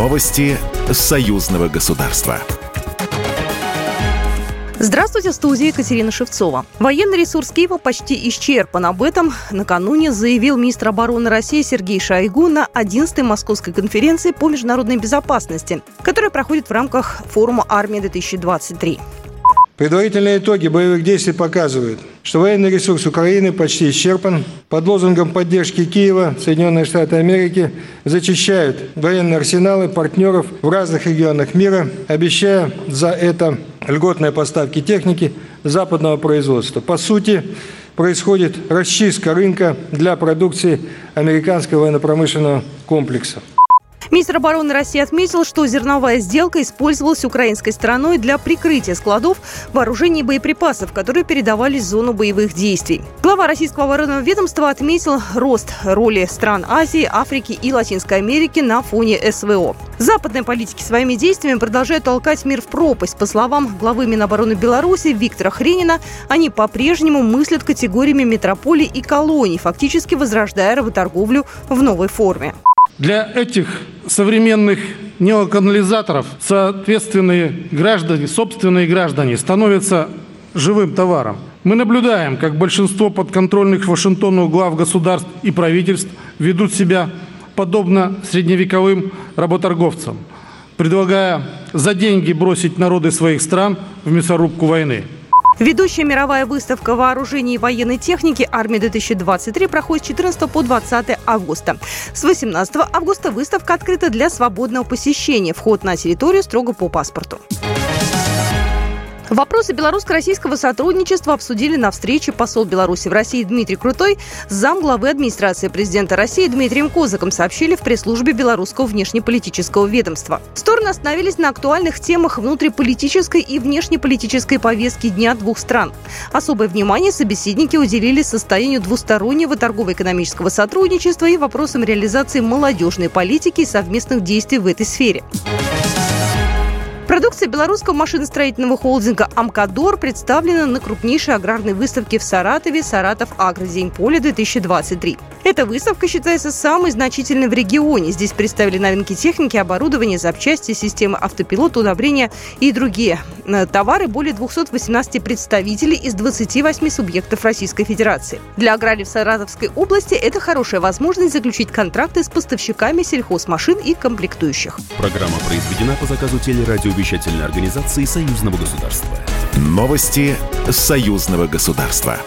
Новости союзного государства. Здравствуйте, в студии Екатерина Шевцова. Военный ресурс Киева почти исчерпан. Об этом накануне заявил министр обороны России Сергей Шойгу на 11-й Московской конференции по международной безопасности, которая проходит в рамках форума «Армия-2023». Предварительные итоги боевых действий показывают, что военный ресурс Украины почти исчерпан. Под лозунгом поддержки Киева Соединенные Штаты Америки зачищают военные арсеналы партнеров в разных регионах мира, обещая за это льготные поставки техники западного производства. По сути, происходит расчистка рынка для продукции американского военно-промышленного комплекса. Министр обороны России отметил, что зерновая сделка использовалась украинской стороной для прикрытия складов вооружений и боеприпасов, которые передавались в зону боевых действий. Глава российского оборонного ведомства отметил рост роли стран Азии, Африки и Латинской Америки на фоне СВО. Западные политики своими действиями продолжают толкать мир в пропасть. По словам главы Минобороны Беларуси Виктора Хренина, они по-прежнему мыслят категориями метрополий и колоний, фактически возрождая работорговлю в новой форме. Для этих современных неоканализаторов соответственные граждане, собственные граждане становятся живым товаром. Мы наблюдаем, как большинство подконтрольных Вашингтону глав государств и правительств ведут себя подобно средневековым работорговцам, предлагая за деньги бросить народы своих стран в мясорубку войны. Ведущая мировая выставка вооружений и военной техники «Армия-2023» проходит с 14 по 20 августа. С 18 августа выставка открыта для свободного посещения. Вход на территорию строго по паспорту. Вопросы белорусско-российского сотрудничества обсудили на встрече посол Беларуси в России Дмитрий Крутой с замглавы администрации президента России Дмитрием Козаком, сообщили в пресс-службе Белорусского внешнеполитического ведомства. Стороны остановились на актуальных темах внутриполитической и внешнеполитической повестки дня двух стран. Особое внимание собеседники уделили состоянию двустороннего торгово-экономического сотрудничества и вопросам реализации молодежной политики и совместных действий в этой сфере. Продукция белорусского машиностроительного холдинга «Амкадор» представлена на крупнейшей аграрной выставке в Саратове «Саратов Агродень Поле-2023». Эта выставка считается самой значительной в регионе. Здесь представили новинки техники, оборудования, запчасти, системы автопилота, удобрения и другие э, товары более 218 представителей из 28 субъектов Российской Федерации. Для аграриев Саратовской области это хорошая возможность заключить контракты с поставщиками сельхозмашин и комплектующих. Программа произведена по заказу телерадиовещательной организации Союзного государства. Новости Союзного государства.